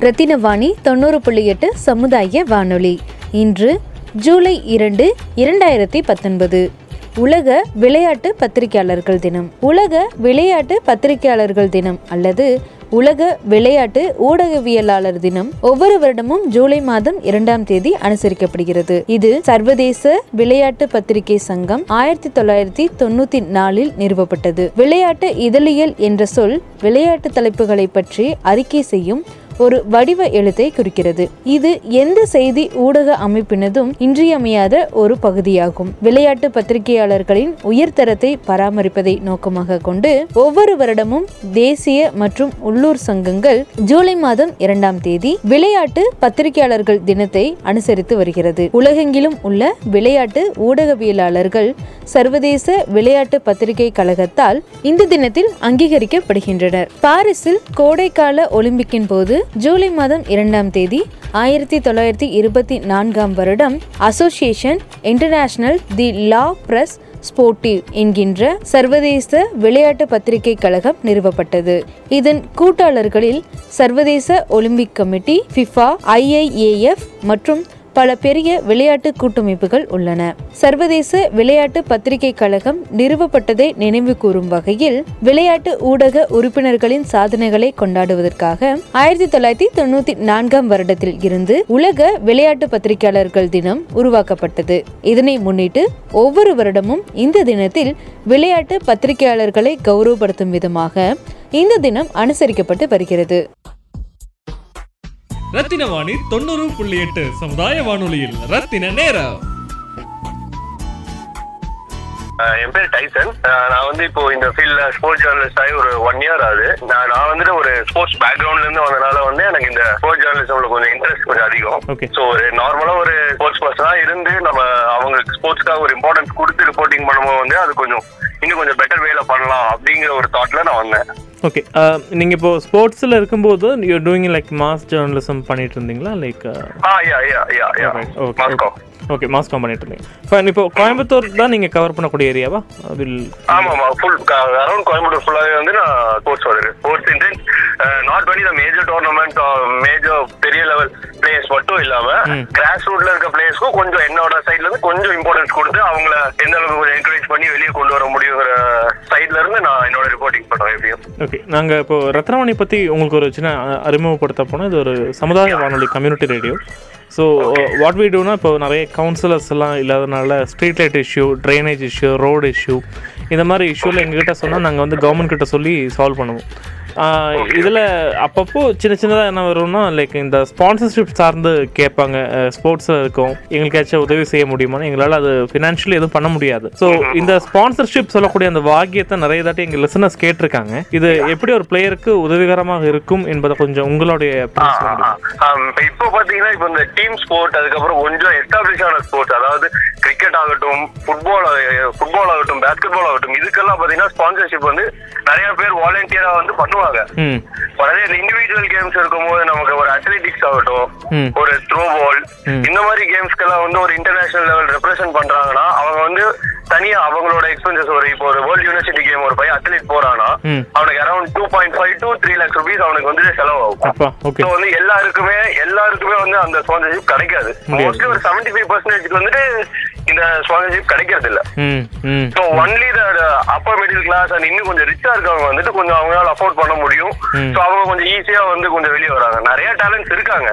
ரத்தினவாணி தொண்ணூறு புள்ளி எட்டு சமுதாய வானொலி. இன்று ஜூலை இரண்டு இரண்டாயிரத்தி பத்தொன்பது. உலக விளையாட்டு பத்திரிகையாளர்கள் தினம். உலக விளையாட்டு பத்திரிகையாளர்கள் தினம் அல்லது உலக விளையாட்டு ஊடகவியலாளர் தினம் ஒவ்வொரு வருடமும் ஜூலை மாதம் இரண்டாம் தேதி அனுசரிக்கப்படுகிறது. இது சர்வதேச விளையாட்டு பத்திரிகை சங்கம் ஆயிரத்தி தொள்ளாயிரத்தி தொண்ணூத்தி நாலில் நிறுவப்பட்டது. விளையாட்டு இதழியல் என்ற சொல் விளையாட்டு தலைப்புகளை பற்றி அறிக்கை செய்யும் ஒரு வடிவ எழுத்தை குறிக்கிறது. இது எந்த செய்தி ஊடக அமைப்பினதும் இன்றியமையாத ஒரு பகுதியாகும். விளையாட்டு பத்திரிகையாளர்களின் உயர்தரத்தை பராமரிப்பதை நோக்கமாக கொண்டு ஒவ்வொரு வருடமும் தேசிய மற்றும் உள்ளூர் சங்கங்கள் ஜூலை மாதம் இரண்டாம் தேதி விளையாட்டு பத்திரிகையாளர்கள் தினத்தை அனுசரித்து வருகிறது. உலகெங்கிலும் உள்ள விளையாட்டு ஊடகவியலாளர்கள் சர்வதேச விளையாட்டு பத்திரிகை கழகத்தால் இந்த தினத்தில் அங்கீகரிக்கப்படுகின்றனர். பாரிஸில் கோடைக்கால ஒலிம்பிக்கின் போது ஜூலை மாதம் இரண்டாம் தேதி ஆயிரத்தி தொள்ளாயிரத்தி இருபத்தி நான்காம் வருடம் Association Internationale de la Presse Sportive என்கின்ற சர்வதேச விளையாட்டு பத்திரிகை கழகம் நிறுவப்பட்டது. இதன் கூட்டாளர்களில் சர்வதேச ஒலிம்பிக் கமிட்டி ஃபிஃபா ஐஐஏஎஃப் மற்றும் பல பெரிய விளையாட்டு கூட்டமைப்புகள் உள்ளன. சர்வதேச விளையாட்டு பத்திரிகை கழகம் நிறுவப்பட்டதை நினைவு கூறும் வகையில் விளையாட்டு ஊடக உறுப்பினர்களின் சாதனைகளை கொண்டாடுவதற்காக ஆயிரத்தி தொள்ளாயிரத்தி தொண்ணூத்தி நான்காம் வருடத்தில் இருந்து உலக விளையாட்டு பத்திரிகையாளர்கள் தினம் உருவாக்கப்பட்டது. இதனை முன்னிட்டு ஒவ்வொரு வருடமும் இந்த தினத்தில் விளையாட்டு பத்திரிகையாளர்களை கௌரவப்படுத்தும் விதமாக இந்த தினம் அனுசரிக்கப்பட்டு வருகிறது. ரத்தின வாணி தொண்ணூறு புள்ளி எட்டு சமுதாய வானொலியில். ரத்தின நேரம். என் பேர் டைசன். நான் வந்து இப்போ இந்த ஃபீல்ட்ல ஸ்போர்ட்ஸ் ஜேர்னலிஸ்ட் ஆகி ஒரு ஒன் இயர் ஆகுது. நான் நான் வந்துட்டு ஒரு ஸ்போர்ட்ஸ் பேக்ரவுண்ட்ல இருந்து வந்தனால வந்து எனக்கு இந்த ஸ்போர்ட்ஸ் ஜேர்னலிசம்ல கொஞ்சம் இன்ட்ரெஸ்ட் கொஞ்சம் அதிகம். ஸோ ஒரு நார்மலா ஒரு ஸ்போர்ட்ஸ் பர்சனா இருந்து நம்ம அவங்க ஸ்போர்ட்ஸ்க்காக ஒரு இம்பார்ட்டன்ஸ் கொடுத்து ரிப்போர்ட்டிங் பண்ணும்போது வந்து அது கொஞ்சம் இன்னும் கொஞ்சம் பெட்டர் வேல பண்ணலாம் அப்படிங்கிற ஒரு தாட்ல நான் வந்தேன். ஓகே நீங்கள் இப்போ ஸ்போர்ட்ஸில் இருக்கும்போது you doing like mass journalism பண்ணிட்டு இருந்தீங்களா? Like ya okay okay mass comm பண்ணிட்டு இருந்தீங்க. ஃபைன் இப்போ கோயம்புத்தூர் தான் நீங்கள் கவர் பண்ணக்கூடிய ஏரியாவா வில் ஆமா ஆமா ஃபுல் அரௌண்ட் கோயம்புத்தூர் ஃபுல்லாவே வந்து நான் ஸ்போர்ட்ஸ் வருது sports in not only the major tournament major பெரிய லெவல் பிளேயர்ஸ் மட்டும் இல்லாம கிராஸ் ரூட்ல இருக்க பிளேயர்ஸ்க்கும் கொஞ்சம் என்னோட சைட்ல இருந்து கொஞ்சம் இம்பார்ட்டன்ஸ் கொடுத்து அவங்கள எந்த அளவுக்கு என்கரேஜ் பண்ணி வெளியே கொண்டு வர முடியுங்கிற சைட்ல இருந்து நான் என்னோட ரிப்போர்ட்டிங் பண்ணுவேன் எப்படியும். ஓகே நாங்கள் இப்போ ரத்னவாணி பற்றி உங்களுக்கு ஒரு சின்ன அறிமுகப்படுத்த போனால் இது ஒரு சமுதாய வானொலி community radio so what we டூனா இப்போ நிறைய கவுன்சிலர்ஸ் எல்லாம் இல்லாதனால street light issue drainage issue road issue இந்த மாதிரி இஷ்யூவில் எங்ககிட்ட சொன்னால் நாங்கள் வந்து கவர்மெண்ட் கிட்ட சொல்லி சால்வ் பண்ணுவோம். இதில் அப்பப்போ சின்ன சின்னதாக என்ன வரும்னா லைக் இந்த ஸ்பான்சர்ஷிப் சார்ந்து கேட்பாங்க ஸ்போர்ட்ஸில் இருக்கோம். எங்களுக்காச்சும் உதவி செய்ய முடியுமான்னு எங்களால் அது ஃபினான்ஷியலி எதுவும் பண்ண முடியாது. ஸோ இந்த ஸ்பான்சர்ஷிப் சொல்லக்கூடிய அந்த வாக்கியத்தை நிறைய தாட்டி எங்கள் லிசனர்ஸ் கேட்டிருக்காங்க. இது எப்படி ஒரு பிளேயருக்கு உதவிகரமாக இருக்கும் என்பதை கொஞ்சம் உங்களுடைய முடியுமா? இப்போ பாத்தீங்கன்னா இப்போ இந்த டீம் ஸ்போர்ட் அதுக்கப்புறம் கொஞ்சம் எஸ்டாப்ளிஷ் ஆன ஸ்போர்ட்ஸ் அதாவது கிரிக்கெட் ஆகட்டும் ஃபுட்பால் ஃபுட்பால் ஆகட்டும் பேஸ்கெட் பால் ஆகட்டும் இதுக்கெல்லாம் பாத்தீங்கன்னா ஸ்பான்சர்ஷிப் வந்து நிறைய பேர் வாலண்டியரா வந்து பண்ணுவாங்க. அதே இந்த இண்டிவிஜுவல் கேம்ஸ் இருக்கும்போது நமக்கு ஒரு அத்லெட்டிக்ஸ் ஆகட்டும். ஒரு த்ரோ பால். இந்த மாதிரி கேம்ஸ்க்கெல்லாம் வந்து ஒரு இன்டர்நேஷனல் லெவல் ரெப்ரசென்ட் பண்றாங்கன்னா அவங்க வந்து தனியா அவங்களோட எக்ஸ்பென்சஸ் ஒரு இப்போ ஒரு வேர்ல்ட் யூனிவர்சிட்டி கேம் ஒரு பையன் அத்லெட் போறானா. அவனுக்கு around two point five to three lakhs rupees அவனுக்கு வந்து செலவாகும் ஸோ வந்து எல்லாருக்குமே எல்லாருக்குமே வந்து அந்த ஸ்பான்சர்ஷிப் கிடைக்காது. மோஸ்ட்லி ஒரு செவன்டி ஃபைவ் பர்சன்டேஜ்க்கு வந்துட்டு இந்த ஸ்பான்சர்ஷிப் கிடைக்கிறது இல்ல so only the upper middle class and இன்னும் கொஞ்சம் ரிச்சா இருக்கவங்க வந்துட்டு கொஞ்சம் அவங்களால அஃபோர்ட் பண்ண முடியும். ஸோ அவங்க கொஞ்சம் ஈஸியா வந்து கொஞ்சம் வெளியே வராங்க. நிறைய டேலண்ட்ஸ் இருக்காங்க.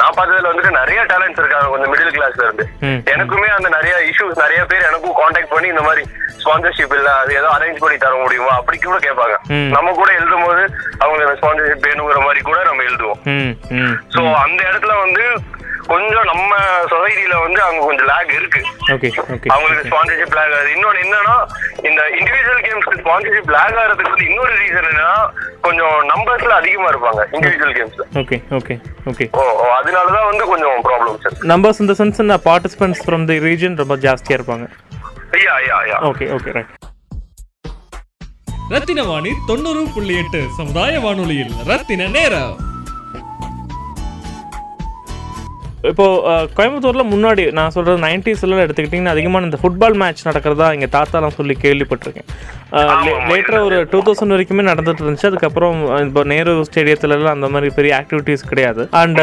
நான் பார்த்ததுல வந்துட்டு நிறைய டேலண்ட்ஸ் இருக்காங்க கொஞ்சம் மிடில் கிளாஸ்ல இருந்து. எனக்குமே அந்த நிறைய இஷ்யூஸ் நிறைய பேர் எனக்கும் காண்டாக்ட் பண்ணி இந்த மாதிரி ஸ்பான்சர்ஷிப் இல்ல அது ஏதோ அரேஞ்ச் பண்ணி தர முடியுமா? அப்படி கூட கேட்பாங்க. நம்ம கூட எழுதும் போது அவங்களுக்கு ஸ்பான்சர்ஷிப் வேணுங்கிற மாதிரி கூட நம்ம எழுதுவோம். சோ அந்த இடத்துல வந்து கொஞ்சம் நம்ம சொசைட்டில வந்து அவங்க கொஞ்சம் லேக் இருக்கு. ஓகே ஓகே அவங்களுக்கு ஸ்பான்சர்ஷிப் லேக் ஆகுது. இன்னொன்னு என்னன்னா இந்த இண்டிவிஜுவல் கேம்ஸ்க்கு ஸ்பான்சர்ஷிப் லேக் ஆகிறதுக்கு வந்து இன்னொரு ரீசன் என்னன்னா கொஞ்சம் நம்பர்ஸ்ல அதிகமா இருப்பாங்க இண்டிவிஜுவல் கேம்ஸ்ல okay okay okay oh oh, அதனாலதான் வந்து கொஞ்சம் ப்ராப்ளம்ஸ் நம்பர்ஸ் இந்த சென்ஸ் இந்த பார்ட்டிசிபென்ட்ஸ் ஃப்ரம் தி ரீஜன் ரொம்ப ஜாஸ்தியாக இருப்பாங்க. ஐயா ஐயா ஐயா okay okay right Rathina Vani தொண்ணூறு புள்ளி எட்டு சமுதாய வானொலியில் ரத்தின நேரம். இப்போ அஹ், கோயம்புத்தூர்ல முன்னாடி நான் சொல்றது நைன்டிஸ்ல எடுத்துக்கிட்டிங்கன்னா அதிகமான இந்த ஃபுட்பால் மேட்ச் நடக்கிறதா எங்க தாத்தாலாம் சொல்லி கேள்விப்பட்டிருக்கேன். லேட்டராக ஒரு டூ தௌசண்ட் வரைக்குமே நடந்துட்டு இருந்துச்சு. அதுக்கப்புறம் இப்போ நேரு ஸ்டேடியத்துல எல்லாம் அந்த மாதிரி பெரிய ஆக்டிவிட்டீஸ் கிடையாது. அண்ட்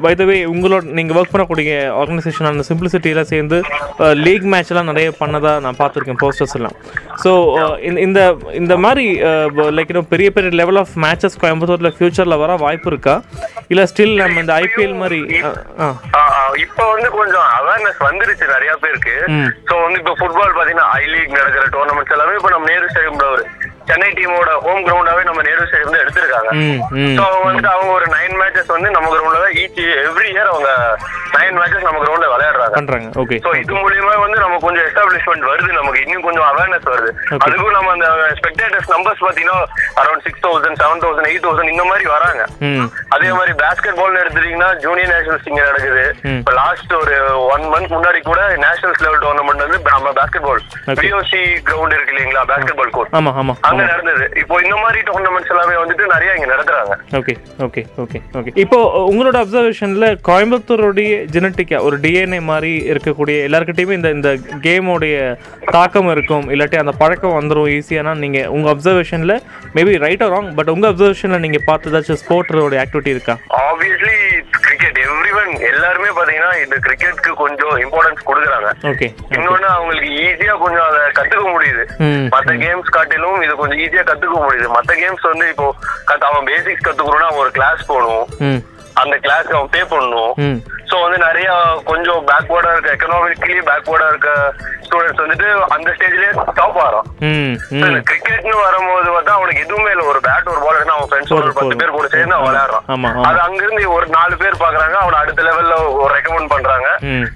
வைதவே உங்களோட நீங்க ஒர்க் பண்ணக்கூடிய ஆர்கனைசேஷன் அந்த சிம்பிளிசிட்டியில சேர்ந்து லீக் மேட்ச் எல்லாம் நிறைய பண்ணதா நான் பார்த்துருக்கேன் போஸ்டர்ஸ் எல்லாம். ஸோ இந்த இந்த மாதிரி லைக் இன்னும் பெரிய பெரிய லெவல் ஆஃப் மேட்சஸ் கோயம்புத்தூர்ல ஃபியூச்சர்ல வர வாய்ப்பு இருக்கா? இல்ல ஸ்டில் நம்ம இந்த ஐபிஎல் மாதிரி இப்ப வந்து கொஞ்சம் அவேர்னஸ் வந்துருச்சு நிறைய பேருக்கு. சோ வந்து இப்ப ஃபுட்பால் பாத்தீங்கன்னா ஐ லீக் நடக்கிற டோர்னமெண்ட்ஸ் எல்லாமே இப்ப நம்ம நேரு ஸ்டேடியம்ல ஒரு சென்னை டீமோட ஹோம் கிரவுண்டாவே நம்ம நேரு ஸ்டேடியம் தான் எடுத்திருக்காங்க. சோ அவங்க வந்துட்டு அவங்க ஒரு நைன் மேட்சஸ் வந்து நம்ம கிரவுண்ட்ல தான் ஈச் எவ்ரி இயர் அவங்க நைன் மேட்சஸ் நம்ம கிரவுண்ட்ல விளையாடுறாங்க. பண்றாங்க. ஓகே சோ இது மூலியமா வந்து நம்ம கொஞ்சம் எஸ்டாப்ளிஷ்மெண்ட் வருது நமக்கு இன்னும் கொஞ்சம் அவேர்னஸ் வருது. அதுக்கும் நம்ம அந்த ஸ்பெக்டேட்டர்ஸ் நம்பர்ஸ் பாத்தீங்கன்னா around six thousand seven thousand eight thousand இந்த மாதிரி வராங்க. அதே மாதிரி பேஸ்கெட் பால் எடுத்துட்டீங்கன்னா ஜூனியர் நேஷனல்ஸ் இங்க நடக்குது. இப்ப லாஸ்ட் ஒரு ஒன் மந்த் முன்னாடி கூட நேஷனல்ஸ் லெவல் டோர்னமெண்ட் வந்து நம்ம பேஸ்கெட் பால். பிஓசி கிரவுண்ட் இருக்கு இல்லைங்களா பேஸ்கெட் பால் கோர்ட் ஆமா ஆமா. அங்க நடந்தது. இப்போ இந்த மாதிரி டோர்னமெண்ட்ஸ் எல்லாமே வந்துட்டு நிறைய இங்க நடத்துறாங்க. ஓகே ஓகே ஓகே ஓகே இப்போ உங்களோட அப்சர்வேஷன்ல கோயம்புத்தூருடைய ஜெனட்டிக்கா ஒரு டிஎன்ஏ மாதிரி இருக்கக்கூடிய எல்லாருக்கிட்டையுமே இந்த இந்த கேமோடைய தாக்கம் இருக்கும். இல்லாட்டி அந்த பழக்கம் வந்துடும் ஈஸியானா நீங்க உங்க அப்சர்வேஷன்ல மேபி ரைட் ராங் பட் உங்க அப்சர்வேஷன்ல நீங்க பார்த்ததாச்சும் ஸ்போர்ட்டோட ஆக்டிவிட்டி இருக்கா? ஆப்வியஸ்லி கிரிக்கெட் எவ்ரிவன் எல்லாருமே பாத்தீங்கன்னா இந்த கிரிக்கெட்க்கு கொஞ்சம் இம்பார்ட்டன்ஸ் கொடுக்குறாங்க. இன்னொன்னு அவங்களுக்கு ஈஸியா கொஞ்சம் அதை கத்துக்க முடியுது. மத்த கேம்ஸ் காட்டிலும் இது கொஞ்சம் ஈஸியா கத்துக்க முடியுது. மத்த கேம்ஸ் வந்து இப்போ அவன் பேசிக்ஸ் கத்துக்கணும்னா ஒரு கிளாஸ் போகணும். அந்த கிளாஸ்க்கு அவன் பே பண்ணணும். ம். சோ வந்து நிறைய கொஞ்சம் பேக்வேர்டா இருக்க எக்கனாமிக்கலி பேக்வேர்டா இருக்க ஸ்டூடெண்ட்ஸ் வந்துட்டு அந்த ஸ்டேஜ்லயே ம் ம். கிரிக்கெட்னு வரும்போது பார்த்தா அவனுக்கு எதுவுமே இல்ல. ஒரு பேட் ஒரு பால் அவன் ஃப்ரெண்ட்ஸ் ஒரு பத்து. பேர் கூட சேர்ந்து அவன் விளையாடுறான். அது அங்கிருந்து ஒரு நாலு பேர் பாக்குறாங்க அவனை அடுத்த லெவல்ல ஒரு ரெக்கமெண்ட் பண்றாங்க.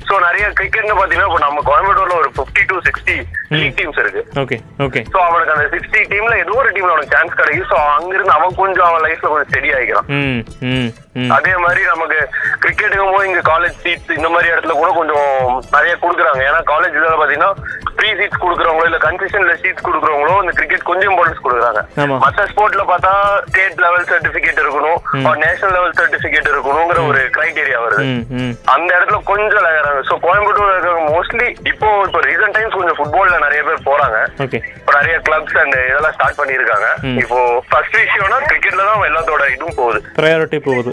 சோ நிறைய கிரிக்கெட்னு பாத்தீங்கன்னா இப்போ நம்ம கோயம்புத்தூர்ல ஒரு 50 டு சிக்ஸ்டி லீக் டீம்ஸ் இருக்கு. ஓகே ஓகே சோ அவனுக்கு அந்த சிக்ஸ்டி டீம்ல ஏதோ ஒரு டீம்ல அவனுக்கு சான்ஸ் கிடைக்கும் சோ அங்கிருந்து அவன் கொஞ்சம் அவன் லைஃப்ல கொஞ்சம் ஸ்டெடி ஆகிக்கிறான் ம் அதே மாதிரி நமக்கு கிரிக்கெட்டுக்கும் போது இங்க காலேஜ் சீட்ஸ் இந்த மாதிரி இடத்துல கூட கொஞ்சம் நிறைய கொடுக்குறாங்க. ஏன்னா காலேஜ் இதில் பாத்தீங்கன்னா ஃப்ரீ சீட்ஸ் கொடுக்குறவங்களோ இல்ல கன்செஷன்ல சீட்ஸ் கொடுக்குறவங்களோ இந்த கிரிக்கெட் கொஞ்சம் இம்பார்ட்டன்ஸ் கொடுக்குறாங்க. மத்த ஸ்போர்ட்ல பார்த்தா ஸ்டேட் லெவல் சர்டிபிகேட் இருக்கணும் நேஷனல் லெவல் சர்டிபிகேட் இருக்கணுங்கிற ஒரு கிரைட்டீரியா வருது. அந்த இடத்துல கொஞ்சம் லகறாங்க சோ கோயம்புத்தூர்ல இருக்கிறவங்க மோஸ்ட்லி இப்போ இப்போ ரீசெண்ட் டைம்ஸ் கொஞ்சம் ஃபுட்பால்ல நிறைய பேர் போறாங்க. இப்போ நிறைய கிளப்ஸ் அண்ட் இதெல்லாம் ஸ்டார்ட் பண்ணியிருக்காங்க. இப்போ ஃபர்ஸ்ட் விஷயம்னா கிரிக்கெட்ல தான் எல்லாத்தோட இதுவும் போகுது. ப்ரையாரிட்டி போகுது.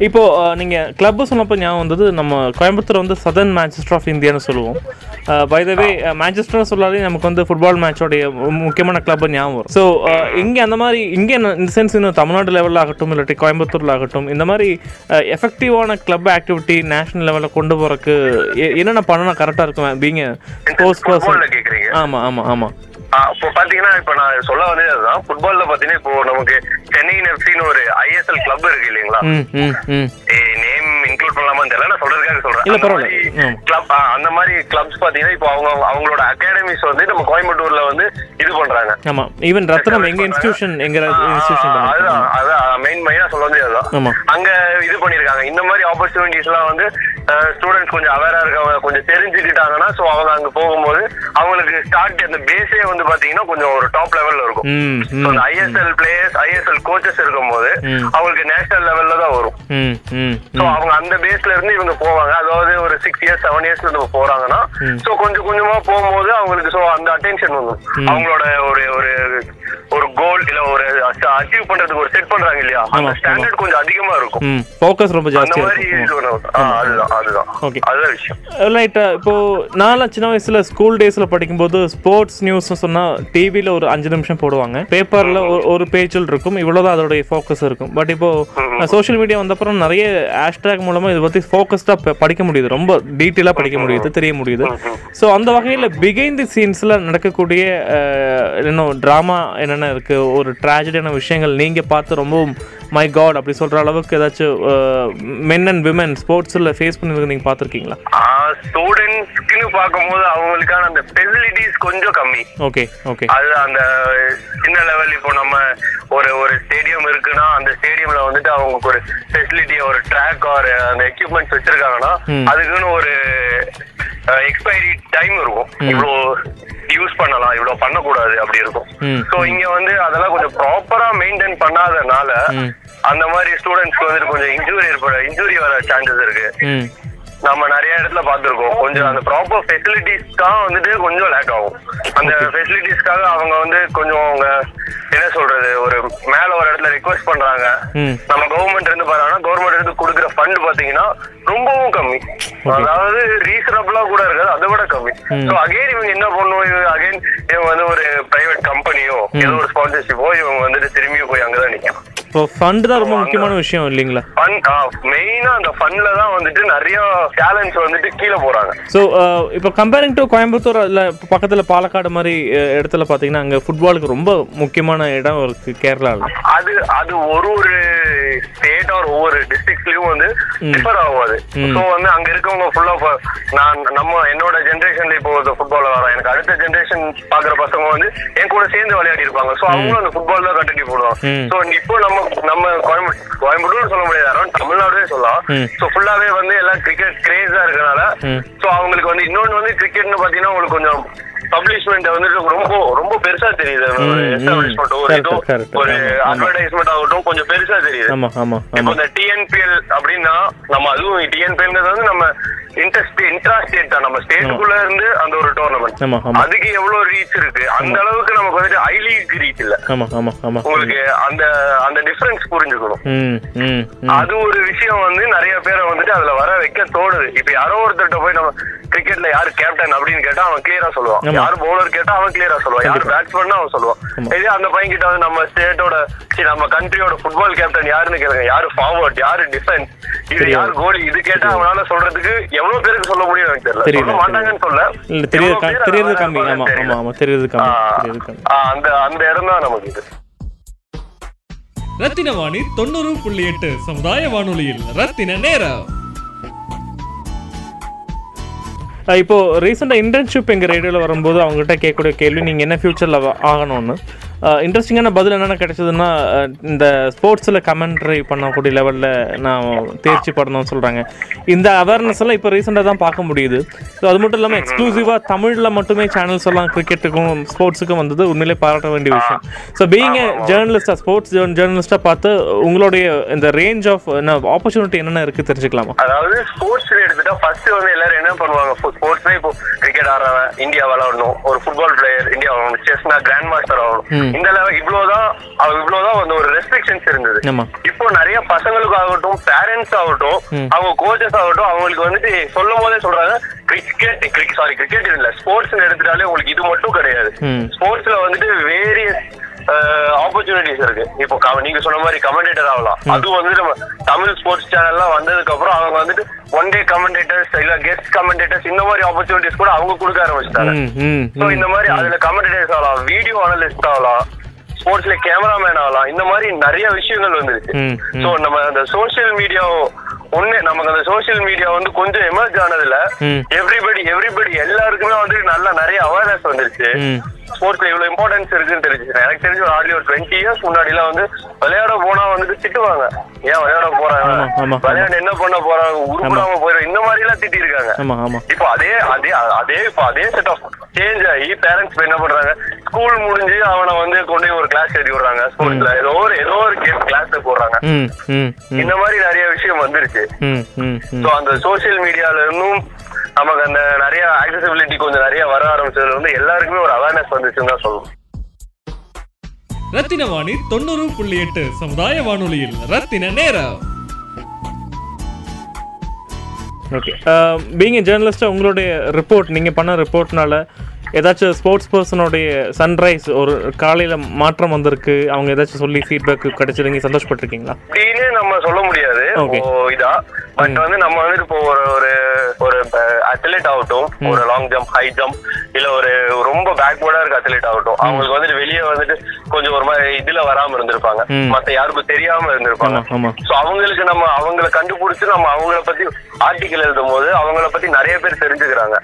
இப்போ அஹ், நீங்க கிளப் சொன்னப்போ ஞாபகம் வந்தது நம்ம கோயம்புத்தூர் வந்து சதர்ன் மேன்செஸ்டர் ஆஃப் இந்தியான்னு சொல்லுவோம். பை த வே மேன்செஸ்டர் சொல்லாலே நமக்கு வந்து ஃபுட்பால் மேட்சோடைய முக்கியமான கிளப் ஞாபகம் வரும். ஸோ இங்கே அந்த மாதிரி இங்கே இந்த சென்ஸ் இன்னும் தமிழ்நாடு லெவலில் ஆகட்டும் இல்லாட்டி கோயம்புத்தூர்ல ஆகட்டும் இந்த மாதிரி எஃபெக்டிவான கிளப் ஆக்டிவிட்டி நேஷனல் லெவலில் கொண்டு போறதுக்கு எ- என்னென்ன பண்ணனா கரெக்டாக இருக்கும்? பீங்க ஸ்போர்ட்ஸ் பர்சன் ஆமாம் ஆமாம் ஆமாம் இப்போ பாத்தீங்கன்னா இப்போ நான் சொல்ல வந்தது அதுதான். ஃபுட்பால்ல பாத்தீங்கன்னா இப்போ நமக்கு சென்னை எஃப்சின்னு ஒரு ஐஎஸ்எல் கிளப் இருக்கு இல்லைங்களா? நேம் இன்க்ளூட் பண்ணலாமான்னு தெரியல. நான் சொல்றதுக்காக சொல்றேன். இல்ல, அந்த பரவாயில்ல. மாதிரி கிளப்ஸ் பாத்தீங்கன்னா இப்போ அவங்க அவங்களோட அகாடமிஸ் வந்து நம்ம கோயம்புத்தூர்ல வந்து இது பண்றாங்க. ஆமாம் ஈவன் ரத்னம் எங்கள் இன்ஸ்டியூஷன் எங்கள் இன்ஸ்டியூஷன் ஆ, அதுதான் அதான் மெயின் மெயினா சொல்ல வந்தது அதுதான். அங்க இது பண்ணிருக்காங்க இந்த மாதிரி ஆப்பர்ச்சுனிட்டிஸ் எல்லாம் வந்து ஸ்டூடெண்ட்ஸ் கொஞ்சம் அவேரா இருக்கவங்க கொஞ்சம் தெரிஞ்சுக்கிட்டாங்கன்னா சோ அவங்க அங்க போகும்போது அவங்களுக்கு ஸ்டார்ட் அந்த பேஸே வந்து பாத்தீங்கன்னா கொஞ்சம் ஒரு டாப் லெவல்ல இருக்கும். அந்த ஐஎஸ்எல் பிளேயர்ஸ் ஐஎஸ்எல் கோச்சஸ் இருக்கும்போது ம். அவங்களுக்கு நேஷனல் லெவல்ல தான் வரும். சோ அவங்க அந்த பேஸ்ல இருந்து இவங்க போவாங்க. அதாவது ஒரு சிக்ஸ் இயர்ஸ் செவன் இயர்ஸ்ல இருந்து போறாங்கன்னா. சோ கொஞ்சம் கொஞ்சமா போகும்போது அவங்களுக்கு சோ அந்த அட்டென்ஷன் வந்துடும் அவங்களோட ஒரு ஒரு ஒரு கோல் இல்ல ஒரு அச்சீவ் பண்றதுக்கு ஒரு செட் பண்றாங்க இல்லையா? அந்த. ஸ்டாண்டர்ட் கொஞ்சம் அதிகமா இருக்கும். ஃபோக்கஸ் ரொம்ப அந்த மாதிரி இருக்கும். அதுதான் அதுதான். அதுதான் விஷயம். ரைட் இப்போ நான்லாம் சின்ன வயசுல ஸ்கூல் டேஸ்ல படிக்கும்போது ஸ்போர்ட்ஸ் நியூஸ் சொன்னா டிவில ஒரு அஞ்சு நிமிஷம் போடுவாங்க. பேப்பர்ல ஒரு பேஜில் இருக்கும். இவ்வளவுதான் அதோடைய ஃபோக்கஸ் இருக்கும். பட் இப்போ சோஷியல் மீடியா வந்தப்புறம் நிறைய ஹேஷ்டேக் மூலமா இதை பத்தி ஃபோக்கஸ்டா படிக்க முடியுது. ரொம்ப டீட்டெயிலா படிக்க முடியுது தெரிய முடியுது. ஸோ அந்த வகையில் பிகைண்ட் தி சீன்ஸ்ல நடக்கக்கூடிய இன்னும் ட்ராமா என்னென்ன இருக்கு ஒரு ட்ராஜடியான விஷயங்கள் நீங்க பார்த்து ரொம்ப மை காட் அப்படி சொல்ற அளவுக்கு ஏதாச்சும் மென் அண்ட் விமன் ஸ்போர்ட்ஸ்ல ஃபேஸ் பண்ணிருக்கு நீங்க பார்த்துருக்கீங்களா? ஸ்டூடெண்ட்ஸ்க்குன்னு பார்க்கும்போது அவங்களுக்கான அந்த ஃபெசிலிட்டிஸ் கொஞ்சம் கம்மி. ஓகே ஓகே அது அந்த சின்ன லெவல் இப்போ நம்ம ஒரு ஒரு ஸ்டேடியம் இருக்குன்னா அந்த ஸ்டேடியம்ல வந்துட்டு அவங்களுக்கு ஒரு ஃபெசிலிட்டி ஒரு ட்ராக் ஆர் அந்த எக்யூப்மெண்ட்ஸ் வச்சிருக்காங்கன்னா. அதுக்குன்னு ஒரு எக்ஸ்பைரி டைம் இருக்கும். இவ்வளோ யூஸ் பண்ணலாம் இவ்வளவு பண்ணக்கூடாது அப்படி இருக்கும். சோ இங்க வந்து அதெல்லாம் கொஞ்சம் ப்ராப்பரா மெயின்டைன் பண்ணாதனால. அந்த மாதிரி ஸ்டூடெண்ட்ஸ்க்கு வந்துட்டு கொஞ்சம் இன்ஜுரி ஏற்பட இன்ஜுரி வர சான்சஸ் இருக்கு. நம்ம நிறைய இடத்துல பார்த்திருக்கோம். கொஞ்சம் அந்த ப்ராப்பர் ஃபெசிலிட்டிஸ்க்காக வந்துட்டு கொஞ்சம் லேக் ஆகும். அந்த ஃபெசிலிட்டிஸ்க்காக அவங்க வந்து கொஞ்சம் அவங்க என்ன சொல்றது ஒரு மேல ஒரு இடத்துல ரிக்வெஸ்ட் பண்றாங்க. நம்ம கவர்மெண்ட் இருந்து பாருங்கன்னா கவர்மெண்ட் இருந்து கொடுக்குற ஃபண்ட் பாத்தீங்கன்னா ரொம்பவும் கம்மி. அதாவது ரீசனபிளா கூட இருக்காது அதை விட கம்மி. சோ அகைன் இவங்க என்ன பண்ணுவோம் இவங்க அகைன் இவங்க வந்து ஒரு பிரைவேட் கம்பெனியோ ஏதோ ஒரு ஸ்பான்சர்ஷிப்போ இவங்க வந்துட்டு திரும்பியும் போய் அங்கதான் நிக்கலாம் இப்போ ஃபண்ட் தான் ரொம்ப முக்கியமான விஷயம் இல்லைங்களா? ஃபன் மெயினா அந்த ஃபன்ல தான் வந்துட்டு நிறைய டேலண்ட்ஸ் வந்துட்டு கீழே போறாங்க. ஸோ இப்போ கம்பேரிங் டு கோயம்புத்தூர் இல்லை பக்கத்தில் பாலக்காடு மாதிரி இடத்துல பார்த்தீங்கன்னா அங்கே ஃபுட்பாலுக்கு ரொம்ப முக்கியமான இடம் இருக்குது கேரளாவில் அது அது ஒரு ஒரு ஸ்டேட் ஆர் ஒவ்வொரு டிஸ்ட்ரிக்ட்லயும் வந்து டிஃபர் ஆகும் அது ஸோ வந்து அங்க இருக்கவங்க ஃபுல்லா நான் நம்ம என்னோட ஜென்ரேஷன்ல இப்போ ஃபுட்பால் வரோம் எனக்கு அடுத்த ஜென்ரேஷன் பாக்குற பசங்க வந்து என் கூட சேர்ந்து விளையாடி இருப்பாங்க ஸோ அவங்களும் அந்த ஃபுட்பால் தான் கண்டினியூ ம். பண்ணுவாங்க ஸோ இப்போ நம்ம நம்ம கோயம்புத்தூர் கோயம்புத்தூர் சொல்ல முடியாது அரௌண்ட் தமிழ்நாடுவே சொல்லலாம். ஸோ ஃபுல்லாவே வந்து எல்லாம் கிரிக்கெட் கிரேஸா இருக்கனால. ஸோ அவங்களுக்கு வந்து இன்னொன்னு வந்து கிரிக்கெட்னு பாத்தீங்கன்னா உங்களுக்கு கொஞ்சம் பப்ளிஷ்மெண்ட் வந்துட்டு ரொம்ப ரொம்ப பெருசா தெரியுது ம். எஸ்டாப்ளிஷ்மெண்ட் ஒரு. ஒரு. அட்வர்டைஸ்மெண்ட் ஆகட்டும் கொஞ்சம் பெருசா தெரியுது இப்போ இந்த டிஎன்பிஎல் அப்படின்னா நம்ம அதுவும் டிஎன்பிஎல் வந்து நம்ம இன்டர் இன்ட்ரா ஸ்டேட் தான். நம்ம ஸ்டேட்டுக்குள்ள இருந்து அந்த ஒரு டோர்னமெண்ட் அதுக்கு எவ்வளவு ரீச் இருக்கு? அந்த அளவுக்கு நமக்கு வந்துட்டு ஐ லீக் ரீச் இல்ல. உங்களுக்கு அந்த அந்த டிஃபரன்ஸ் புரிஞ்சுக்கணும். அது ஒரு விஷயம் வந்து நிறைய பேரை வந்துட்டு அதுல வர வைக்க தோணுது. இப்ப யாரோ ஒருத்தர்ட்ட போய் நம்ம கிரிக்கெட்ல யாரு கேப்டன் அப்படின்னு கேட்டா அவன் கிளியரா சொல்லுவான். யார் பவுலர் கேட்டா அவன் கிளியரா சொல்லுவான். யார் பேட்ஸ்மேன் அவன் சொல்லுவான். இதே அந்த பையன் கிட்ட வந்து நம்ம ஸ்டேட்டோட நம்ம கண்ட்ரியோட ஃபுட்பால் கேப்டன் யாருன்னு கேளுங்க. யாரு ஃபார்வர்ட் யாரு டிஃபென்ஸ் இது. யார் கோலி இது கேட்டா அவனால சொல்றதுக்கு எவ்வளவு பேருக்கு சொல்ல முடியும் எனக்கு தெரியல. தெரியல, சொல்ல மாட்டாங்கன்னு சொல்ல இல்லை தெரியுது எவ்வளவு தெரியுது கம்மி தெரியல. ஆமாம் ஆமாம் தெரியுது கம்மி ஆ, தெரியுது கம்மி அந்த அந்த இடம் தான் நமக்கு இது. ரத்தின வாணி தொண்ணூறு புள்ளி எட்டு சமுதாய வானொலியில் ரத்தின நேரம். இப்போ ரீசெண்டாக இன்டர்ன்ஷிப் எங்கள் ரேடியோவில் வரும்போது அவங்ககிட்ட கேட்கக்கூடிய கேள்வி நீங்கள் என்ன ஃப்யூச்சரில் ஆகணும்னு? இன்ட்ரெஸ்டிங்கான பதில் என்னென்ன கிடைச்சதுன்னா இந்த ஸ்போர்ட்ஸில் கமெண்ட்ரி பண்ணக்கூடிய லெவலில் நான் தேர்ச்சி படணும்னு சொல்கிறாங்க இந்த அவேர்னஸ் எல்லாம் இப்போ ரீசெண்டாக தான் பார்க்க முடியுது. ஸோ அது மட்டும் இல்லாமல் எக்ஸ்க்ளூசிவாக தமிழில் மட்டுமே சேனல்ஸ் எல்லாம் கிரிக்கெட்டுக்கும் ஸ்போர்ட்ஸுக்கும் வந்தது உண்மையிலே பாராட்ட வேண்டிய விஷயம். ஸோ பீயிங் ஏ ஜேர்னலிஸ்டாக ஸ்போர்ட்ஸ் ஜேர்னலிஸ்ட்டாக பார்த்து உங்களுடைய இந்த ரேஞ்ச் ஆஃப் ஆப்பர்ச்சுனிட்டி என்னென்ன இருக்குது தெரிஞ்சுக்கலாமா? அதாவது ஸ்போர்ட்ஸ் எடுத்துட்டா ஃபர்ஸ்ட் வந்து எல்லாரும் என்ன பண்ணுவாங்க? ஸ்போர்ட்ஸ்ல இப்போ கிரிக்கெட் ஆடுறவன் இந்தியா விளாடணும் ஒரு ஃபுட்பால் பிளேயர் இந்தியா செஸ்னா கிராண்ட் மாஸ்டர் ஆகணும். இந்த லெவல் இவ்வளவுதான் இவ்வளவுதான் வந்து ஒரு ரெஸ்ட்ரிக்ஷன்ஸ் இருந்தது. இப்போ நிறைய பசங்களுக்கு ஆகட்டும் பேரண்ட்ஸ் ஆகட்டும் அவங்க கோச்சஸ் ஆகட்டும் அவங்களுக்கு வந்துட்டு சொல்லும் போதே சொல்றாங்க கிரிக்கெட் சாரி கிரிக்கெட் இல்ல ஸ்போர்ட்ஸ் எடுத்துட்டாலே உங்களுக்கு இது மட்டும் கிடையாது. ஸ்போர்ட்ஸ்ல வந்துட்டு வேரியஸ் ஆப்பர்ச்சுனிட்டிஸ் இருக்கு. இப்போ நீங்க சொன்ன மாதிரி கமெண்டேட்டர் ஆகலாம். அது வந்து நம்ம தமிழ் ஸ்போர்ட்ஸ் சேனல்லாம் வந்ததுக்கு அப்புறம் அவங்க வந்துட்டு ஒன் டே கமெண்டேட்டர்ஸ் இல்ல கெஸ்ட் கமெண்டேட்டர்ஸ் இந்த மாதிரி ஆப்பர்ச்சுனிட்டிஸ் கூட அவங்க கொடுக்க ஆரம்பிச்சிட்டாங்க. சோ இந்த மாதிரி அதுல கமெண்டேட்டர்ஸ் ஆகலாம் வீடியோ அனலிஸ்ட் ஆகலாம் ஸ்போர்ட்ஸ்ல கேமராமேன் ஆகலாம் இந்த மாதிரி நிறைய விஷயங்கள் வந்துருச்சு. சோ நம்ம அந்த சோஷியல் மீடியா ஒண்ணு நமக்கு அந்த சோஷியல் மீடியா வந்து கொஞ்சம் எமர்ஜ் ஆனதுல. எவ்ரிபடி எவ்ரிபடி எல்லாருக்குமே வந்து நல்ல நிறைய அவேர்னஸ் வந்துருச்சு. ஸ்போர்ட்ஸ்ல இவ்வளவு இம்பார்ட்டன்ஸ் இருக்குன்னு தெரிஞ்சு எனக்கு தெரிஞ்சு ஒரு ஆர்லி ஒரு டுவெண்ட்டி இயர்ஸ் முன்னாடி எல்லாம் வந்து விளையாட போனா வந்துட்டு திட்டுவாங்க. ஏன் விளையாட போறாங்க. விளையாட என்ன பண்ண போறாங்க? உருப்படாம போயிடும் இந்த மாதிரி எல்லாம் திட்டி இருக்காங்க இப்போ அதே அதே அதே இப்போ அதே செட் ஆஃப் சேஞ்ச் ஆகி பேரண்ட்ஸ் என்ன பண்றாங்க? ஸ்கூல் முடிஞ்சு அவனை வந்து கொண்டு ஒரு கிளாஸ் எழுதி விடுறாங்க. ஸ்கூல்ல ஏதோ ஒரு ஏதோ ஒரு கேம் கிளாஸ்ல போடுறாங்க. இந்த மாதிரி நிறைய விஷயம் வந்துருச்சு. அந்த சோஷியல் மீடியால இருந்தும் நமக்கு அந்த நிறைய ஆக்சசிபிலிட்டி கொஞ்சம் நிறைய வர ஆரம்பிச்சதுல வந்து எல்லாருக்குமே ஒரு அவேர்னஸ் வந்துச்சுன்னு தான் சொல்லணும். ரத்தின வாணி தொண்ணூறு புள்ளி எட்டு சமுதாய வானொலியில் ரத்தின நேரம். ஓகே பீங் ஜேர்னலிஸ்ட்டாக உங்களுடைய ரிப்போர்ட் நீங்கள் பண்ண ரிப்போர்ட்னால ஏதாச்சும் ஸ்போர்ட்ஸ் பர்சனுடைய சன்ரைஸ் ஒரு காலையில் மாற்றம் வந்திருக்கு. அவங்க ஏதாச்சும் சொல்லி ஃபீட்பேக் கிடைச்சிருங்க சந்தோஷப்பட்டிருக்கீங்களா? அப்படின்னு நம்ம சொல்ல முடியாது. இதா? பட் வந்து நம்ம வந்துட்டு இப்போ ஒரு ஒரு ஒரு அத்லெட் ஆகட்டும் ஒரு லாங் ஜம்ப் ஹை ஜம்ப் இல்ல ஒரு ரொம்ப பேக்வர்டா இருக்க அத்லெட் ஆகட்டும் அவங்களுக்கு வந்துட்டு வெளியே வந்துட்டு கொஞ்சம் ஒரு மாதிரி இதுல வராம இருந்திருப்பாங்க. மத்த யாருக்கும் தெரியாம இருந்திருப்பாங்க. சோ அவங்களுக்கு நம்ம அவங்கள கண்டுபிடிச்சு நம்ம அவங்கள பத்தி ஆர்டிகல் எழுதும் போது அவங்கள பத்தி நிறைய பேர் தெரிஞ்சுக்கிறாங்க.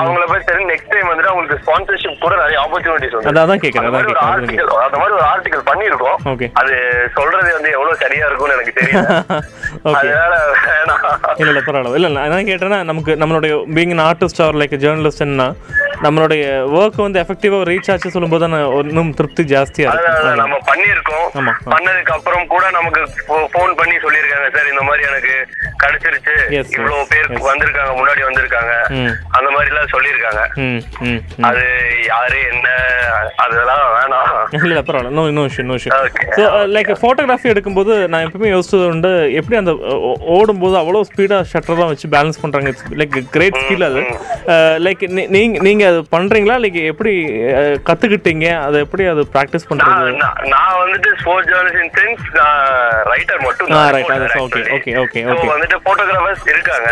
அவங்கள பத்தி தெரிஞ்சு நெக்ஸ்ட் டைம் வந்துட்டு அவங்களுக்கு ஸ்பான்சர்ஷிப் கூட நிறைய ஆப்பர்ச்சுனிட்டிஸ் வந்து அதான் அந்த அதான் ஒரு ஆர்டிகல் அந்த மாதிரி ஒரு ஆர்டிகல் பண்ணிருக்கோம் ஓகே அது சொல்றது வந்து எவ்வளவு சரியா இருக்கும்னு எனக்கு தெரியல. அதனால வேணாம். இல்லை இல்லை பரவாயில்ல. இல்லை அதான் கேட்டேன்னா நமக்கு நம்மளுடைய பீங் ஆர்டிஸ்ட் ஆர் லைக் ஜேர்னலிஸ்ட்னா நம்மளுடைய ஒர்க் வந்து எஃபெக்டிவாக ரீச் ஆச்சு சொல்லும்போது இன்னும் திருப்தி ஜாஸ்தியாக இருக்கும் நம்ம பண்ணிருக்கோம். பண்ணதுக்கு அப்புறம் கூட நமக்கு போன் பண்ணி சொல்லியிருக்காங்க சார் இந்த மாதிரி எனக்கு கிடைச்சிருச்சு. இவ்வளவு பேர். வந்திருக்காங்க முன்னாடி வந்திருக்காங்க. அந்த மாதிரி எல்லாம் சொல்லியிருக்காங்க அது யாரு என்ன அதெல்லாம் வேணாம். இல்லை பரவாயில்ல. நோ இன்னும் விஷயம் இன்னும் விஷயம் லைக் ஃபோட்டோகிராஃபி எடுக்கும்போது நான் எப்பவுமே யோசிச்சது உண்டு எப்படி அந்த ஓ- ஓடும்போது அவ்வளோ ஸ்பீடாக ஷட்டர்லாம் வச்சு பேலன்ஸ் பண்ணுறாங்க லைக் கிரேட் ஸ்கில் அது. லைக் நீங்கள் நீங்கள் அது பண்ணுறீங்களா லைக் எப்படி கத்துக்கிட்டீங்க? அதை எப்படி அது ப்ராக்டிஸ் பண்ணுறது நான் வந்துட்டு ஸ்போர்ட்ஸ் ஜேர்னலிஸ்ட் நான் ரைட்டர் மட்டும் actually. okay, okay, So okay. வந்துட்டு போட்டோகிராஃபர்ஸ் இருக்காங்க.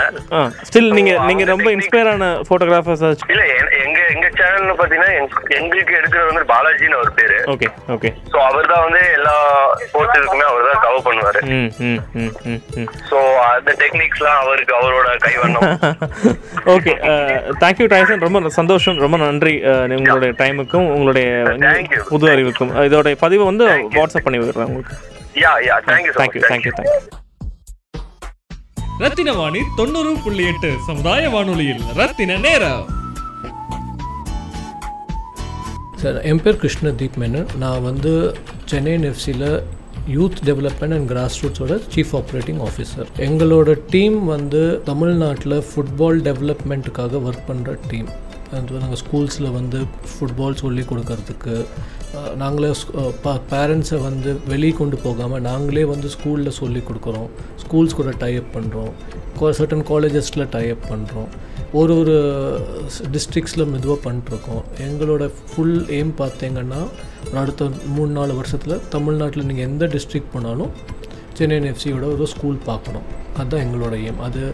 ஸ்டில் நீங்கள் அவங்க ரொம்ப இன்ஸ்பயர் ஆன ஃபோட்டோகிராஃபர்ஸ் இல்ல சேனல்ல பாத்தீங்கன்னா எங்க- எங்களுக்கு எடுக்கிறது வந்து பாலாஜின்னு அவர் பேரு. Okay okay. சோ அவர் தான் வந்து எல்லா ஸ்போர்ட்ஸ் இதுக்குமே அவர் தான் கவர் பண்ணுவாரு. ம் ம் ம் ம் ம். சோ அந்த டெக்னிக்ஸ்லாம் அவருக்கு அவரோட கைவண்ணம். ஓகே தேங்க்யூ டைசன் ரொம்ப சந்தோஷம். ரொம்ப நன்றி உங்களுடைய டைமுக்கும் உங்களுடைய Thank you. புது அறிவுக்கும். இதோட பதிவை வந்து வாட்ஸ்அப் பண்ணி விடுறேன் உங்களுக்கு. Yeah yeah thank you thank you thank you thank you Rathina Vani தொண்ணூறு புள்ளி எட்டு சமுதாய வானொலியில் ரத்தின நேரம். சார் என் பேர் கிருஷ்ணதீப் மேனன். நான் வந்து சென்னை எஃப்சியில் யூத் டெவலப்மெண்ட் அண்ட் கிராஸ் ரூட்ஸோட சீஃப் ஆப்ரேட்டிங் ஆஃபீஸர் எங்களோட டீம் வந்து தமிழ்நாட்டில் ஃபுட்பால் டெவலப்மெண்ட்டுக்காக ஒர்க் பண்ணுற டீம் அது நாங்கள் ஸ்கூல்ஸில் வந்து ஃபுட்பால் சொல்லி கொடுக்கறதுக்கு நாங்களே நாங்களே பேரண்ட்ஸை வந்து வெளியே கொண்டு போகாமல் நாங்களே வந்து ஸ்கூலில் சொல்லி கொடுக்குறோம். ஸ்கூல்ஸ் கூட டைப் பண்ணுறோம் சர்டன் காலேஜஸில் டைப் பண்ணுறோம் ஒரு ஒரு டிஸ்ட்ரிக்ஸில் மெதுவாக பண்ணிட்டுருக்கோம் எங்களோட ஃபுல் எய்ம் பார்த்தீங்கன்னா ஒரு அடுத்த மூணு நாலு வருஷத்தில் தமிழ்நாட்டில் நீங்கள் எந்த டிஸ்ட்ரிக் போனாலும் சென்னை எஃப்சியோட ஒரு ஸ்கூல் பார்க்கணும் அதுதான் எங்களோட எய்ம் அது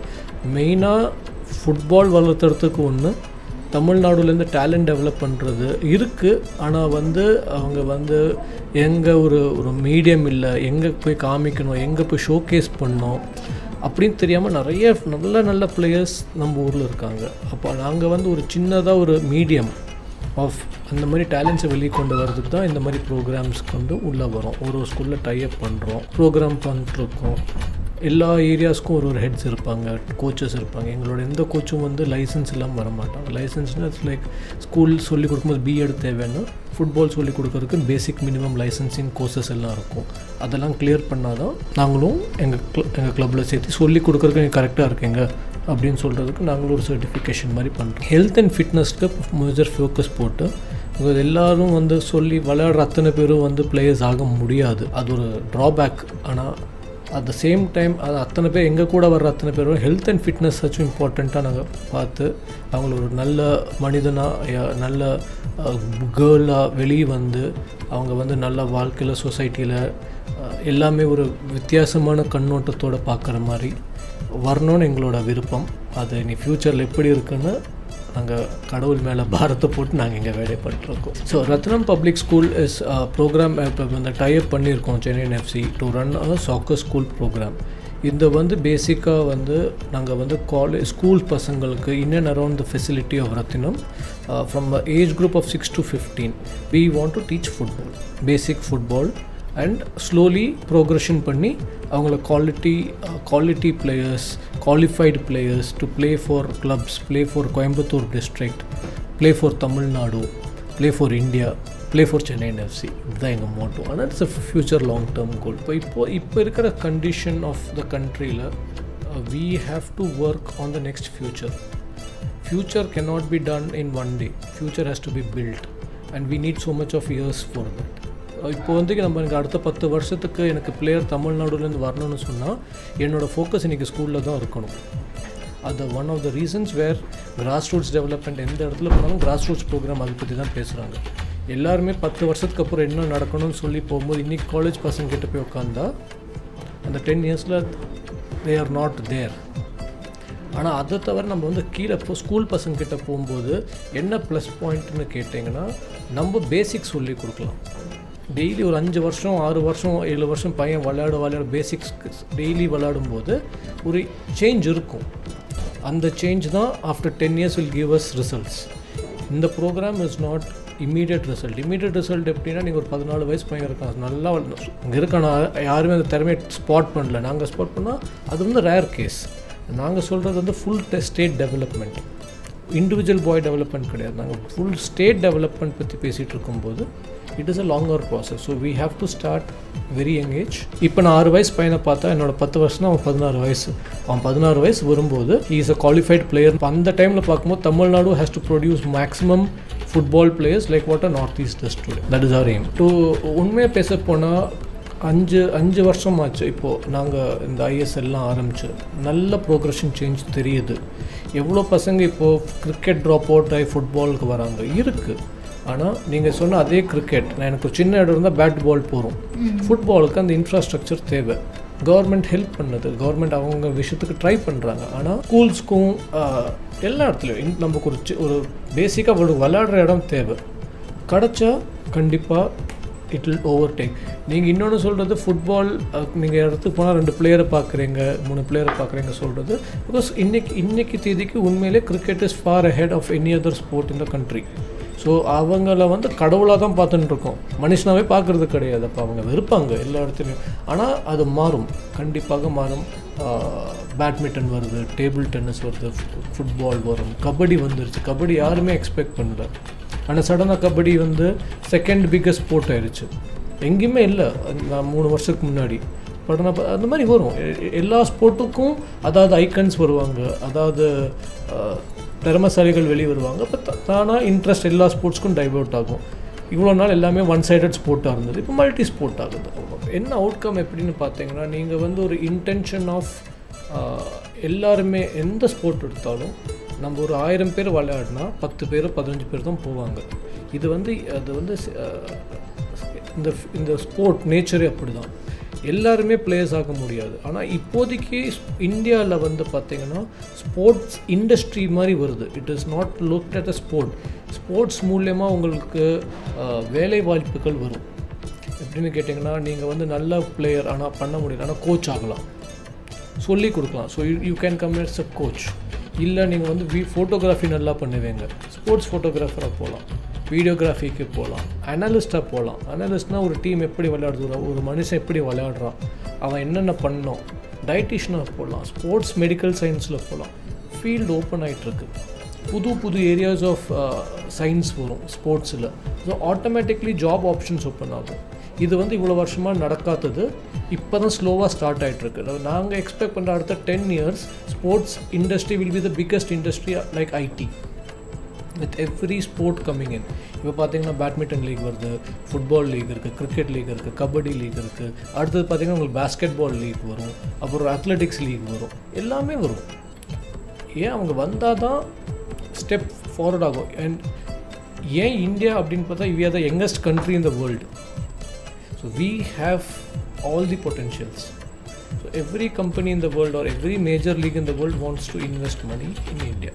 மெயினாக ஃபுட்பால் வளர்த்துறதுக்கு ஒன்று தமிழ்நாடுலேருந்து டேலண்ட் டெவலப் பண்ணுறது இருக்குது ஆனால் வந்து அவங்க வந்து எங்கே ஒரு ஒரு மீடியம் இல்லை. எங்கே போய் காமிக்கணும் எங்கே போய் ஷோகேஸ் பண்ணணும். அப்படின்னு தெரியாமல் நிறைய நல்ல நல்ல பிளேயர்ஸ் நம்ம ஊரில் இருக்காங்க. அப்போ நாங்கள் வந்து ஒரு சின்னதாக ஒரு மீடியம் ஆஃப் அந்த மாதிரி டேலண்ட்ஸை வெளியே கொண்டு வரதுக்கு தான் இந்த மாதிரி ப்ரோக்ராம்ஸ் கொண்டு உள்ளே வரோம் ஒரு ஒரு ஸ்கூலில் டைப் பண்ணுறோம் ப்ரோக்ராம் பண்ணிட்டுருக்கோம் எல்லா ஏரியாஸ்க்கும் ஒரு ஒரு ஹெட்ஸ் இருப்பாங்க கோச்சஸ் இருப்பாங்க. எங்களோட எந்த கோச்சும் வந்து லைசன்ஸ் இல்லாமல் வர மாட்டாங்க லைசன்ஸ்னால் இட்ஸ் லைக் ஸ்கூல் சொல்லி கொடுக்கும்போது பிஎட் தேவைன்னா ஃபுட்பால் சொல்லி கொடுக்கறதுக்கு பேசிக் மினிமம் லைசன்சிங் கோர்சஸ் எல்லாம் இருக்கும். அதெல்லாம் கிளியர் பண்ணால் தான் நாங்களும் எங்கள் க்ள எங்கள் கிளப்பில் சேர்த்து சொல்லி கொடுக்கறதுக்கு நீங்கள் கரெக்டாக இருக்கீங்க அப்படின்னு சொல்கிறதுக்கு நாங்களும் ஒரு சர்டிஃபிகேஷன் மாதிரி பண்ணுறோம் ஹெல்த் அண்ட் ஃபிட்னஸ்க்கு மேஜர் ஃபோக்கஸ் போட்டு இது எல்லோரும் வந்து சொல்லி விளையாடுற அத்தனை பேரும் வந்து பிளேயர்ஸ் ஆக முடியாது. அது ஒரு ட்ராபேக் ஆனால் அட் த சேம் டைம் அது அத்தனை பேர் எங்கள் கூட வர்ற அத்தனை பேரும் ஹெல்த் அண்ட் ஃபிட்னஸ் ஆச்சும் இம்பார்ட்டண்ட்டாக நாங்கள் பார்த்து அவங்கள ஒரு நல்ல மனிதனாக நல்ல கேர்ளாக வெளியே வந்து அவங்க வந்து நல்ல வாழ்க்கையில் சொசைட்டியில் எல்லாமே ஒரு வித்தியாசமான கண்ணோட்டத்தோடு பார்க்குற மாதிரி வரணும்னு எங்களோட விருப்பம். அது இனி ஃப்யூச்சரில் எப்படி இருக்குன்னு நாங்கள் கடவுள் மேலே பாரத்தை போட்டு நாங்கள் இங்கே வேலை பண்ணிட்டுருக்கோம் so Rathnam public school is program இப்போ இந்த டைப் பண்ணியிருக்கோம் Chennai FC to run a soccer school program இந்த வந்து பேசிக்காக வந்து நாங்கள் வந்து காலேஜ் ஸ்கூல் பசங்களுக்கு in and around the facility of Rathinam from age group of six to fifteen we want to teach football basic football and slowly progression பண்ணி அவங்கள quality quality players qualified players to play for clubs play for Coimbatore district play for Tamil Nadu play for India play for Chennai FC இதுதான் எங்கள் motto ஆனால் it's a future long term goal இப்போ இப்போ இப்போ இருக்கிற condition of the கண்ட்ரியில் we have to work on the next future future cannot be done in one day future has to be built and we need so much of years for that இப்போ வந்து நம்ம எனக்கு அடுத்த பத்து வருஷத்துக்கு எனக்கு player தமிழ்நாடுலேருந்து வரணும்னு சொன்னால் என்னோடய ஃபோக்கஸ் இன்றைக்கி ஸ்கூலில் தான் இருக்கணும். அது one of the reasons where grass roots development எந்த இடத்துல போனாலும் கிராஸ் ரூட்ஸ் ப்ரோக்ராம் அதை பற்றி தான் பேசுகிறாங்க எல்லாருமே பத்து வருஷத்துக்கு அப்புறம் என்ன நடக்கணும்னு சொல்லி போகும்போது இன்றைக்கி காலேஜ் பசங்க கிட்ட போய் உட்காந்தா அந்த டென் இயர்ஸில் தே ஆர் நாட் தேர் ஆனால் அதை தவிர நம்ம வந்து கீழே இப்போ ஸ்கூல் பசங்கக்கிட்ட போகும்போது என்ன ப்ளஸ் பாயிண்ட்னு கேட்டிங்கன்னா நம்ம பேசிக்ஸ் சொல்லி கொடுக்கலாம். டெய்லி ஒரு அஞ்சு வருஷம் ஆறு வருஷம் ஏழு வருஷம் பையன் விளையாட விளையாட பேசிக்ஸ் டெய்லி விளையாடும்போது ஒரு சேஞ்ச் இருக்கும். அந்த சேஞ்ச் தான் after ten years will give us results இந்த program is not immediate result immediate result எப்படின்னா நீங்கள் ஒரு பதினாலு வயசு பையன் இருக்கான். நல்லா இங்கே இருக்கான? யாருமே அந்த திறமையை ஸ்பாட் பண்ணல. நாங்கள் ஸ்பாட் பண்ணால் அது வந்து ரேர் கேஸ் நாங்கள் சொல்கிறது வந்து full state development individual boy development கிடையாது. நாங்கள் ஃபுல் ஸ்டேட் டெவலப்மெண்ட் பற்றி பேசிகிட்டு இருக்கும்போது it is a longer process so we have to start very young age இப்போ நான் ஆறு வயசு பையனை பார்த்தா என்னோட பத்து வருஷம் அவன் பதினாறு வயசு. அவன் பதினாறு வயசு வரும்போது இஸ் அ குவாலிஃபைட் பிளேயர் அந்த டைமில் பார்க்கும்போது Tamil Nadu has to produce maximum football players like what a north east today that is our aim to உண்மையாக பேச போனால் அஞ்சு அஞ்சு வருஷம் ஆச்சு இப்போது நாங்கள் இந்த ஐஎஸ்எல்லாம் ஆரம்பிச்சு. நல்ல ப்ரோக்ரஷன் சேஞ்ச் தெரியுது. எவ்வளோ பசங்க இப்போது கிரிக்கெட் ட்ராப் அவுட் ஆகி ஃபுட்பாலுக்கு வராங்க? இருக்குது ஆனால் நீங்கள் சொன்ன அதே கிரிக்கெட் நான் எனக்கு ஒரு சின்ன இடம் இருந்தால் பேட் பால் போகிறோம் ஃபுட்பாலுக்கு அந்த இன்ஃப்ராஸ்ட்ரக்சர் தேவை. கவர்மெண்ட் ஹெல்ப் பண்ணுது. கவர்மெண்ட் அவங்க விஷயத்துக்கு ட்ரை பண்ணுறாங்க ஆனால் ஸ்கூல்ஸ்க்கும் எல்லா இடத்துலையும் இன்- நமக்கு ஒரு ஒரு பேசிக்காக ஒரு விளையாடுற இடம் தேவை. கிடச்சா கண்டிப்பாக இட் வில் ஓவர் டேக் நீங்கள் இன்னொன்று சொல்கிறது ஃபுட்பால் நீங்கள் இடத்துக்கு போனால் ரெண்டு பிளேயரை பார்க்குறீங்க மூணு பிளேயரை பார்க்குறீங்க சொல்கிறது பிகாஸ் இன்னைக்கு இன்னைக்கு தேதிக்கு உண்மையிலே cricket is far ahead of any other sport in the country. So அவங்கள வந்து கடவுளாக தான் பார்த்துட்டு இருக்கோம் மனுஷனாவே பார்க்குறது கிடையாது. அப்போ அவங்க வெறுப்பாங்க எல்லா இடத்துலையும். ஆனால் அது மாறும். கண்டிப்பாக மாறும். பேட்மிண்டன் வருது டேபிள் டென்னிஸ் வருது ஃபுட்பால் வரும். கபடி வந்துருச்சு. கபடி யாருமே எக்ஸ்பெக்ட் பண்ணல. ஆனால் சடனாக கபடி வந்து செகண்ட் பிக்கஸ்ட் ஸ்போர்ட் ஆயிடுச்சு எங்கேயுமே இல்லை. நான் மூணு வருஷத்துக்கு முன்னாடி. பட் நான் அந்த மாதிரி வரும். எ- எல்லா ஸ்போர்ட்டுக்கும் அதாவது ஐக்கன்ஸ் வருவாங்க. அதாவது திறமசாலிகள் வெளியே வருவாங்க. அப்போ தானாக இன்ட்ரெஸ்ட் எல்லா ஸ்போர்ட்ஸ்க்கும் டைவர்ட் ஆகும். இவ்வளோ நாள் எல்லாமே ஒன் சைடட் ஸ்போர்ட்டாக இருந்தது. இப்போ மல்டி ஸ்போர்ட் ஆகுது. என்ன அவுட்கம் எப்படின்னு பார்த்தீங்கன்னா நீங்கள் வந்து ஒரு இன்டென்ஷன் ஆஃப் எல்லாருமே எந்த ஸ்போர்ட் எடுத்தாலும் நம்ம ஒரு ஆயிரம் பேர் விளையாடினா பத்து பேர் பதினஞ்சு பேர் தான் போவாங்க. இது வந்து அது வந்து இந்த இந்த ஸ்போர்ட் நேச்சரே அப்படி தான் எல்லாருமே பிளேயர்ஸ் ஆக முடியாது. ஆனால் இப்போதைக்கு இந்தியாவில் வந்து பார்த்தீங்கன்னா ஸ்போர்ட்ஸ் இண்டஸ்ட்ரி மாதிரி வருது. It is not look at a sport sports மூலயமா உங்களுக்கு வேலை வாய்ப்புகள் வரும். எப்படின்னு கேட்டிங்கன்னா நீங்கள் வந்து நல்ல பிளேயர் ஆனால் பண்ண முடியல ஆனால் கோச் ஆகலாம். சொல்லி கொடுக்கலாம். So you can come as a coach இல்லை நீங்கள் வந்து வி ஃபோட்டோகிராஃபி நல்லா பண்ணுவீங்க. ஸ்போர்ட்ஸ் ஃபோட்டோகிராஃபராக போகலாம் வீடியோகிராஃபிக்கு போகலாம் அனலிஸ்ட்டாக போகலாம். அனலிஸ்ட்னா ஒரு டீம் எப்படி விளையாடுது ஒரு மனுஷன் எப்படி விளையாடுறான் அவன் என்னென்ன பண்ணோம் டயட்டிஷனாக போகலாம் ஸ்போர்ட்ஸ் மெடிக்கல் சயின்ஸில் போகலாம். ஃபீல்டு ஓப்பன் ஆகிட்டுருக்கு புது புது ஏரியாஸ் ஆஃப் சயின்ஸ் வரும் ஸ்போர்ட்ஸில் so automatically job options open ஆகும். இது வந்து இவ்வளோ வருஷமாக நடக்காதது. இப்போ தான் ஸ்லோவாக ஸ்டார்ட் ஆகிட்டுருக்கு நாங்கள் எக்ஸ்பெக்ட் பண்ணுற அடுத்த ten years sports industry will be the biggest industry like IT with every sport coming in இப்போ பார்த்தீங்கன்னா பேட்மிண்டன் லீக் வருது ஃபுட்பால் லீக் இருக்குது கிரிக்கெட் லீக் இருக்குது கபடி லீக் இருக்குது அடுத்தது பார்த்தீங்கன்னா உங்களுக்கு பேஸ்கெட் பால் லீக் வரும் அப்புறம் அத்லெட்டிக்ஸ் லீக் வரும். எல்லாமே வரும். ஏன் அவங்க வந்தால் தான் ஸ்டெப் ஃபார்வர்ட் ஆகும்? அண்ட் ஏன் இந்தியா அப்படின்னு பார்த்தா we are the youngest country in the world so we have all the potentials so every company in the world or every major league in the world wants to invest money in India